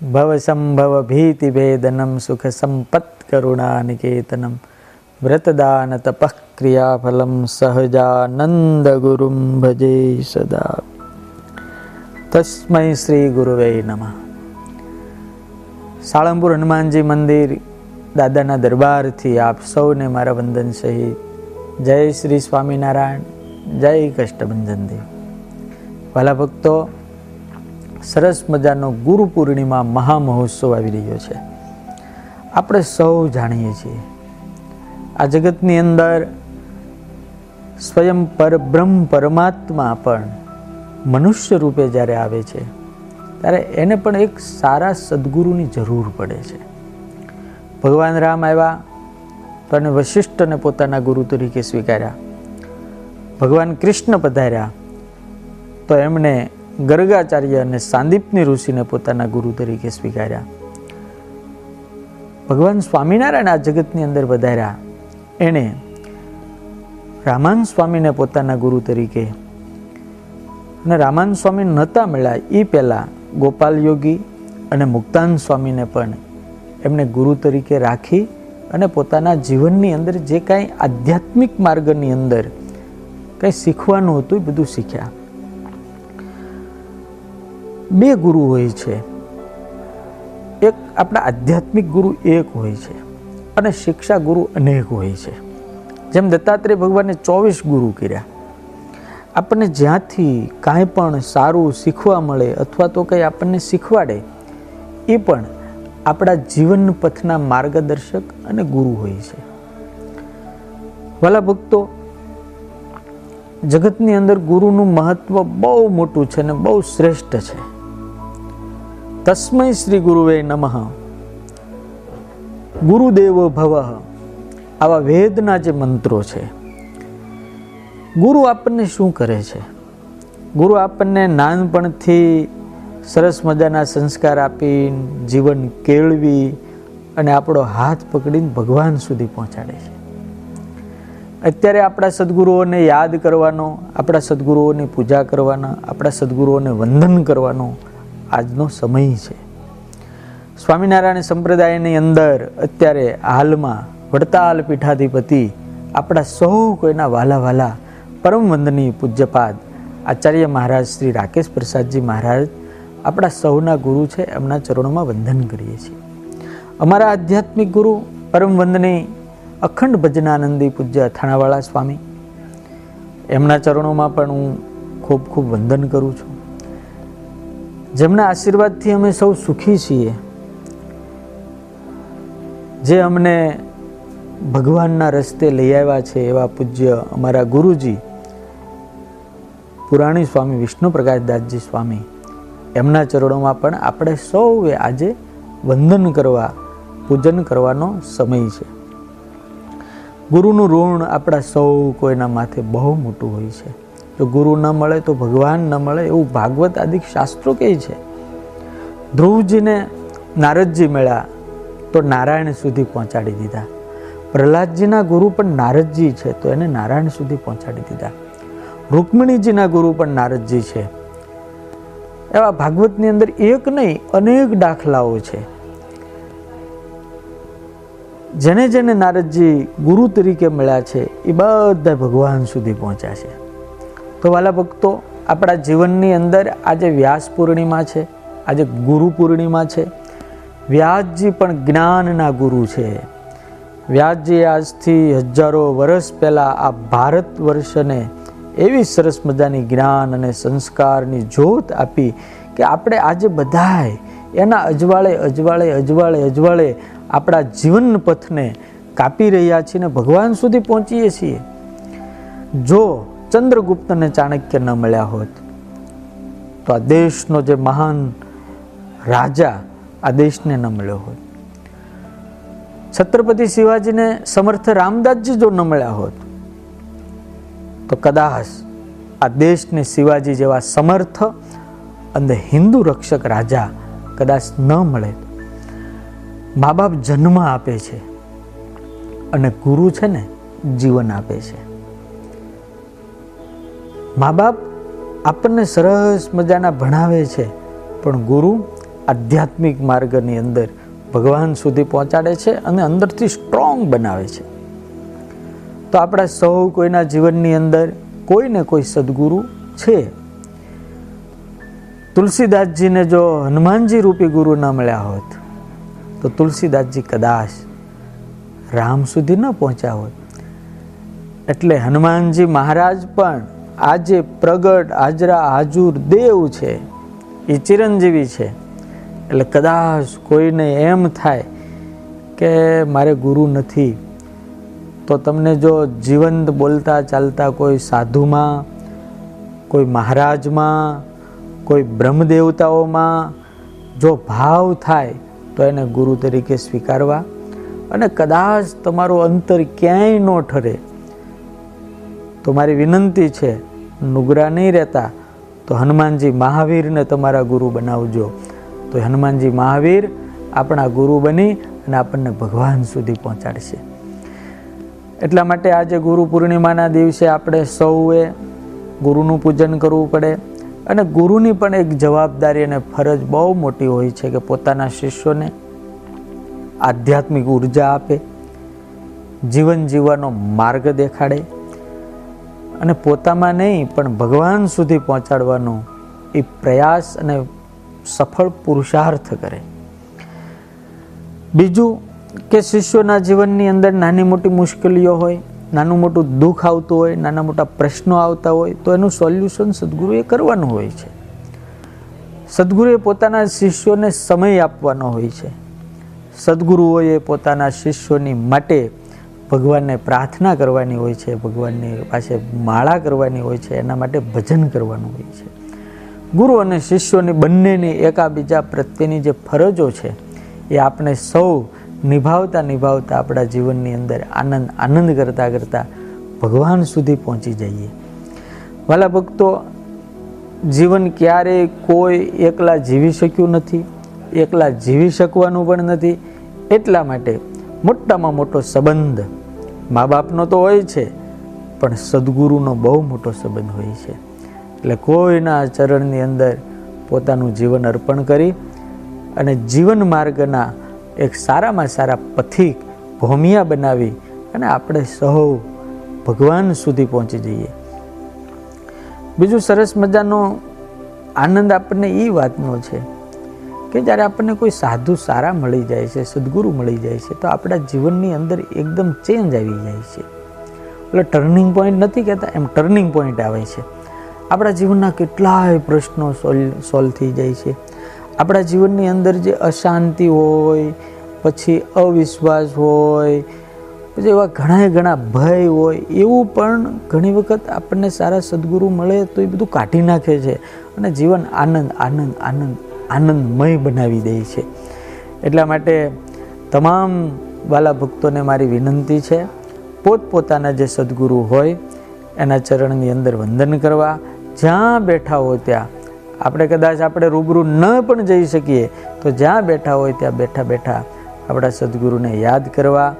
ભવસંભવ ભીતિભેદનમ સુખ સંપત કરુણાનિકેતનમ વ્રતદાન તપઃ ક્રિયાફલમ સહજાનંદ ગુરુમ ભજે સદા તસ્મૈ શ્રી ગુરુવે નમઃ સાળંગપુર હનુમાનજી મંદિર દાદાના દરબારથી આપ સૌને મારા વંદન સહિત જય શ્રી સ્વામિનારાયણ જય કષ્ટભંજન દેવ વાલા ભક્તો સરસ મજાનો ગુરુ પૂર્ણિમા મહામહોત્સવ આવી રહ્યો છે. આપણે સૌ જાણીએ છીએ. આ જગતની અંદર સ્વયં પરબ્રહ્મ પરમાત્મા પણ મનુષ્ય રૂપે જ્યારે આવે છે, ત્યારે એને પણ એક સારા સદગુરુની જરૂર પડે છે. ભગવાન રામ આવ્યા તો એને વશિષ્ઠને પોતાના ગુરુ તરીકે સ્વીકાર્યા. ભગવાન કૃષ્ણ પધાર્યા, તો એમણે ગર્ગાચાર્ય અને સાંદીપની ઋષિને પોતાના ગુરુ તરીકે સ્વીકાર્યા. ભગવાન સ્વામિનારાયણ આ જગતની અંદર વધાર્યા. એણે રામાન સ્વામીને પોતાના ગુરુ તરીકે અને રામાન સ્વામી નહોતા મળ્યા એ પહેલાં ગોપાલ યોગી અને મુક્તાન સ્વામીને પણ એમને ગુરુ તરીકે રાખી અને પોતાના જીવનની અંદર જે કાંઈ આધ્યાત્મિક માર્ગની અંદર કંઈ શીખવાનું હતું એ બધું શીખ્યા. બે ગુરુ હોય છે. એક આપણા આધ્યાત્મિક ગુરુ એક હોય છે અને શિક્ષા ગુરુ અનેક હોય છે. જેમ દત્તાત્રેય ભગવાને ચોવીસ ગુરુ કર્યા. આપણને જ્યાંથી કાંઈ પણ સારું શીખવા મળે અથવા તો કંઈ આપણને શીખવાડે, એ પણ આપણા જીવન પથના માર્ગદર્શક અને ગુરુ હોય છે. વાલા ભક્તો, જગતની અંદર ગુરુનું મહત્વ બહુ મોટું છે અને બહુ શ્રેષ્ઠ છે. તસ્મય શ્રી ગુરુવે નમઃ ગુરુદેવ ભવ આવા વેદના જે મંત્રો છે ગુરુ આપણને શું કરે છે ગુરુ આપણને નાનપણથી સરસ મજાના સંસ્કાર આપી જીવન કેળવી અને આપણો હાથ પકડીને ભગવાન સુધી પહોંચાડે છે અત્યારે આપણા સદગુરુઓને યાદ કરવાનો આપણા સદગુરુઓની પૂજા કરવાના આપણા સદગુરુઓને વંદન કરવાનો આજનો સમય છે. સ્વામિનારાયણ સંપ્રદાયની અંદર અત્યારે હાલમાં વડતાલ પીઠાધિપતિ આપણા સૌ કોઈના વાલા વાલા પરમ વંદનીય પૂજ્યપાદ આચાર્ય મહારાજ શ્રી રાકેશ પ્રસાદજી મહારાજ આપણા સૌના ગુરુ છે, એમના ચરણોમાં વંદન કરીએ છીએ. અમારા આધ્યાત્મિક ગુરુ પરમ વંદની અખંડ ભજનાનંદી પૂજ્ય અથાણાવાળા સ્વામી. એમના ચરણોમાં પણ હું ખૂબ ખૂબ વંદન કરું છું. જેમના આશીર્વાદથી અમે સૌ સુખી છીએ. જે અમને ભગવાનના રસ્તે લઈ આવ્યા છે એવા પૂજ્ય અમારા ગુરુજી, પુરાણી સ્વામી વિષ્ણુ પ્રકાશદાસજી સ્વામી, એમના ચરણોમાં પણ આપણે સૌએ આજે વંદન કરવા, પૂજન કરવાનો સમય છે. ગુરુનું ઋણ આપણા સૌ કોઈના માથે બહુ મોટું હોય છે. જો ગુરુ ન મળે, તો ભગવાન ન મળે એવું ભાગવત આદિ શાસ્ત્રો કહે છે. ધ્રુવજીને નારદજી મળ્યા તો નારાયણ સુધી પહોંચાડી દીધા. પ્રહલાદજીના ગુરુ પણ નારદજી છે તો એને નારાયણ સુધી પહોંચાડી દીધા. રૂકમણીજીના ગુરુ પણ નારદજી છે. એવા ભાગવતની અંદર એક નહીં, અનેક દાખલાઓ છે. જેને જેને નારદજી ગુરુ તરીકે મળ્યા છે, એ બધા ભગવાન સુધી પહોંચ્યા છે. તો વાલા ભક્તો, આપણા જીવનની અંદર આજે વ્યાસ પૂર્ણિમા છે, આજે ગુરુ પૂર્ણિમા છે. વ્યાસજી પણ જ્ઞાનના ગુરુ છે. વ્યાસજી આજથી હજારો વર્ષ પહેલાં આ ભારત વર્ષને એવી સરસ મજાની જ્ઞાન અને સંસ્કારની જોત આપી કે આપણે આજે બધાએ એના અજવાળે અજવાળે અજવાળે અજવાળે આપણા જીવન પથને કાપી રહ્યા છીએ ને ભગવાન સુધી પહોંચીએ છીએ. જો ચંદ્રગુપ્ત અને ચાણક્ય ન મળ્યા હોત. તો આ દેશનો જે મહાન રાજા આ દેશને ન મળ્યો હોત. છત્રપતિ શિવાજીને સમર્થ રામદાસજી જો ન મળ્યા હોત, તો કદાચ આ દેશને શિવાજી જેવા સમર્થ અને હિન્દુ રક્ષક રાજા કદાચ ન મળે. મા બાપ જન્મ આપે છે અને ગુરુ છે ને, જીવન આપે છે. મા બાપ આપણને સરસ મજાના ભણાવે છે. પણ ગુરુ આધ્યાત્મિક માર્ગની અંદર ભગવાન સુધી પહોંચાડે છે અને અંદરથી સ્ટ્રોંગ બનાવે છે. તો આપણા સૌ કોઈના જીવનની અંદર કોઈ ને કોઈ સદગુરુ છે. તુલસીદાસજીને જો હનુમાનજી રૂપી ગુરુ ન મળ્યા હોત, તો તુલસીદાસજી કદાચ રામ સુધી ન પહોંચ્યા હોત. એટલે હનુમાનજી મહારાજ પણ આજે પ્રગટ, હાજરા, હાજુર દેવ છે. એ ચિરંજીવી છે. એટલે કદાચ કોઈને એમ થાય કે મારે ગુરુ નથી. તો તમને જો જીવંત બોલતા ચાલતા કોઈ સાધુમાં, કોઈ મહારાજમાં, કોઈ બ્રહ્મદેવતાઓમાં જો ભાવ થાય, તો એને ગુરુ તરીકે સ્વીકારવા. અને કદાચ તમારું અંતર ક્યાંય ન ઠરે. તો મારી વિનંતી છે, નુગરા નહીં રહેતા, તો હનુમાનજી મહાવીરને તમારા ગુરુ બનાવજો. તો હનુમાનજી મહાવીર આપણા ગુરુ બની અને આપણને ભગવાન સુધી પહોંચાડશે. એટલા માટે આજે ગુરુ પૂર્ણિમાના દિવસે આપણે સૌએ ગુરુનું પૂજન કરવું પડે અને ગુરુની પણ એક જવાબદારી અને ફરજ બહુ મોટી હોય છે કે પોતાના શિષ્યોને આધ્યાત્મિક ઊર્જા આપે, જીવન જીવવાનો માર્ગ દેખાડે અને પોતામાં નહીં, પણ ભગવાન સુધી પહોંચાડવાનો એ પ્રયાસ અને સફળ પુરુષાર્થ કરે. બીજું કે શિષ્યોના જીવનની અંદર નાની મોટી મુશ્કેલીઓ હોય, નાનું મોટું દુઃખ આવતું હોય, નાના મોટા પ્રશ્નો આવતા હોય, તો એનું સોલ્યુશન સદગુરુએ કરવાનું હોય છે. સદગુરુએ પોતાના શિષ્યોને સમય આપવાનો હોય છે. સદગુરુઓએ પોતાના શિષ્યોની માટે ભગવાનને પ્રાર્થના કરવાની હોય છે, ભગવાનની પાસે માળા કરવાની હોય છે, એના માટે ભજન કરવાનું હોય છે. ગુરુ અને શિષ્યોની બંનેની એકાબીજા પ્રત્યેની જે ફરજો છે, એ આપણે સૌ નિભાવતા નિભાવતા આપણા જીવનની અંદર આનંદ આનંદ કરતાં કરતાં ભગવાન સુધી પહોંચી જઈએ. વાલા ભક્તો, જીવન ક્યારેય કોઈ એકલા જીવી શક્યું નથી, એકલા જીવી શકવાનું પણ નથી, એટલા માટે મોટામાં મોટો સંબંધ. મા બાપનો તો હોય છે, પણ સદગુરુનો બહુ મોટો સંબંધ હોય છે. એટલે કોઈના ચરણની અંદર પોતાનું જીવન અર્પણ કરી અને જીવન માર્ગના એક સારામાં સારા પથિક ભોમિયા બનાવી અને આપણે સૌ ભગવાન સુધી પહોંચી જઈએ. બીજું સરસ મજાનો આનંદ આપણને એ વાતનો છે કે જ્યારે આપણને કોઈ સાધુ સારા મળી જાય છે, સદગુરુ મળી જાય છે, તો આપણા જીવનની અંદર એકદમ ચેન્જ આવી જાય છે. એટલે ટર્નિંગ પોઈન્ટ નથી કહેતા, એમ ટર્નિંગ પોઈન્ટ આવે છે. આપણા જીવનના કેટલાય પ્રશ્નો સોલ્વ સોલ્વ થઈ જાય છે. આપણા જીવનની અંદર જે અશાંતિ હોય, પછી અવિશ્વાસ હોય, પછી એવા ઘણા ઘણા ભય હોય, એવું પણ ઘણી વખત આપણને સારા સદગુરુ મળે તો એ બધું કાઢી નાખે છે. અને જીવન આનંદ આનંદ આનંદ આનંદમય બનાવી દે છે. એટલા માટે તમામ વાલા ભક્તોને મારી વિનંતી છે, પોતપોતાના જે સદગુરુ હોય, એના ચરણની અંદર વંદન કરવા. જ્યાં બેઠા હોય ત્યાં, આપણે કદાચ આપણે રૂબરૂ ન પણ જઈ શકીએ, તો જ્યાં બેઠા હોય ત્યાં બેઠા બેઠા આપણા સદગુરુને યાદ કરવા,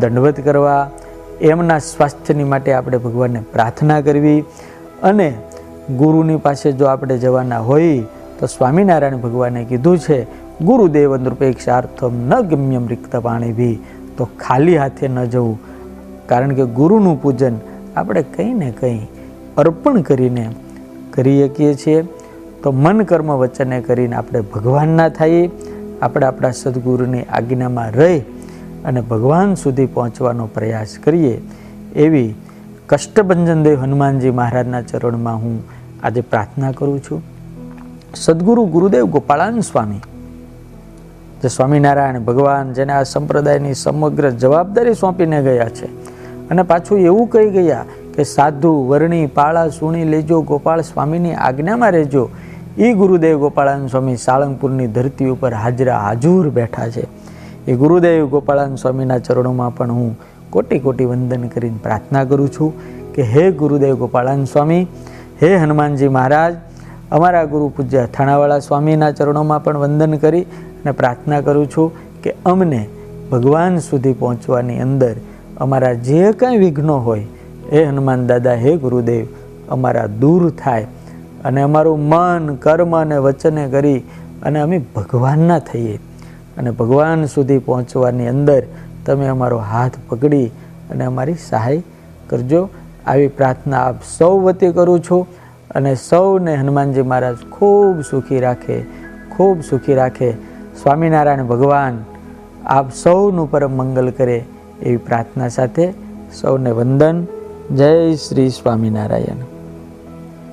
દંડવત કરવા, એમના સ્વાસ્થ્યની માટે આપણે ભગવાનને પ્રાર્થના કરવી. અને ગુરુની પાસે જો આપણે જવાના હોય તો સ્વામિનારાયણ ભગવાને કીધું છે ગુરુદેવ નૃપેક્ષાર્થમ ન ગમ્યમ રિક્ત પાણી ભી. તો ખાલી હાથે ન જવું, કારણ કે ગુરુનું પૂજન આપણે કંઈ ને કંઈ અર્પણ કરીને કરી શકીએ છીએ. તો મન કર્મ વચને કરીને આપણે ભગવાનના થઈએ, આપણે આપણા સદગુરુની આજ્ઞામાં રહી અને ભગવાન સુધી પહોંચવાનો પ્રયાસ કરીએ, એવી કષ્ટભંજન દેવ હનુમાનજી મહારાજના ચરણમાં હું આજે પ્રાર્થના કરું છું. સદગુરુ ગુરુદેવ ગોપાળાન સ્વામી. જે સ્વામિનારાયણ ભગવાન જેને આ સંપ્રદાયની સમગ્ર જવાબદારી સોંપીને ગયા છે. અને પાછું એવું કહી ગયા કે સાધુ, વર્ણી, પાળા, સુણી લેજો, ગોપાળ સ્વામીની આજ્ઞામાં રહેજો. એ ગુરુદેવ ગોપાળાન સ્વામી સાળંગપુરની ધરતી ઉપર હાજરા હાજુર બેઠા છે. એ ગુરુદેવ ગોપાળાન સ્વામીના ચરણોમાં પણ હું કોટી કોટી વંદન કરીને પ્રાર્થના કરું છું કે હે ગુરુદેવ ગોપાળાન સ્વામી, હે હનુમાનજી મહારાજ અમારા ગુરુ પૂજ્ય થાણાવાળા સ્વામીના ચરણોમાં પણ વંદન કરી અને પ્રાર્થના કરું છું કે અમને ભગવાન સુધી પહોંચવાની અંદર અમારા જે કાંઈ વિઘ્નો હોય એ હનુમાન દાદા, હે ગુરુદેવ, અમારા દૂર થાય અને અમારું મન, કર્મ અને વચને કરી અને અમે ભગવાનના થઈએ અને ભગવાન સુધી પહોંચવાની અંદર તમે અમારો હાથ પકડી અને અમારી સહાય કરજો. આવી પ્રાર્થના આપ સૌ વતી કરું છું. અને સૌને હનુમાનજી મહારાજ ખૂબ સુખી રાખે, ખૂબ સુખી રાખે. સ્વામિનારાયણ ભગવાન આપ સૌનું પરમ મંગલ કરે એવી પ્રાર્થના સાથે સૌને વંદન. જય શ્રી સ્વામિનારાયણ.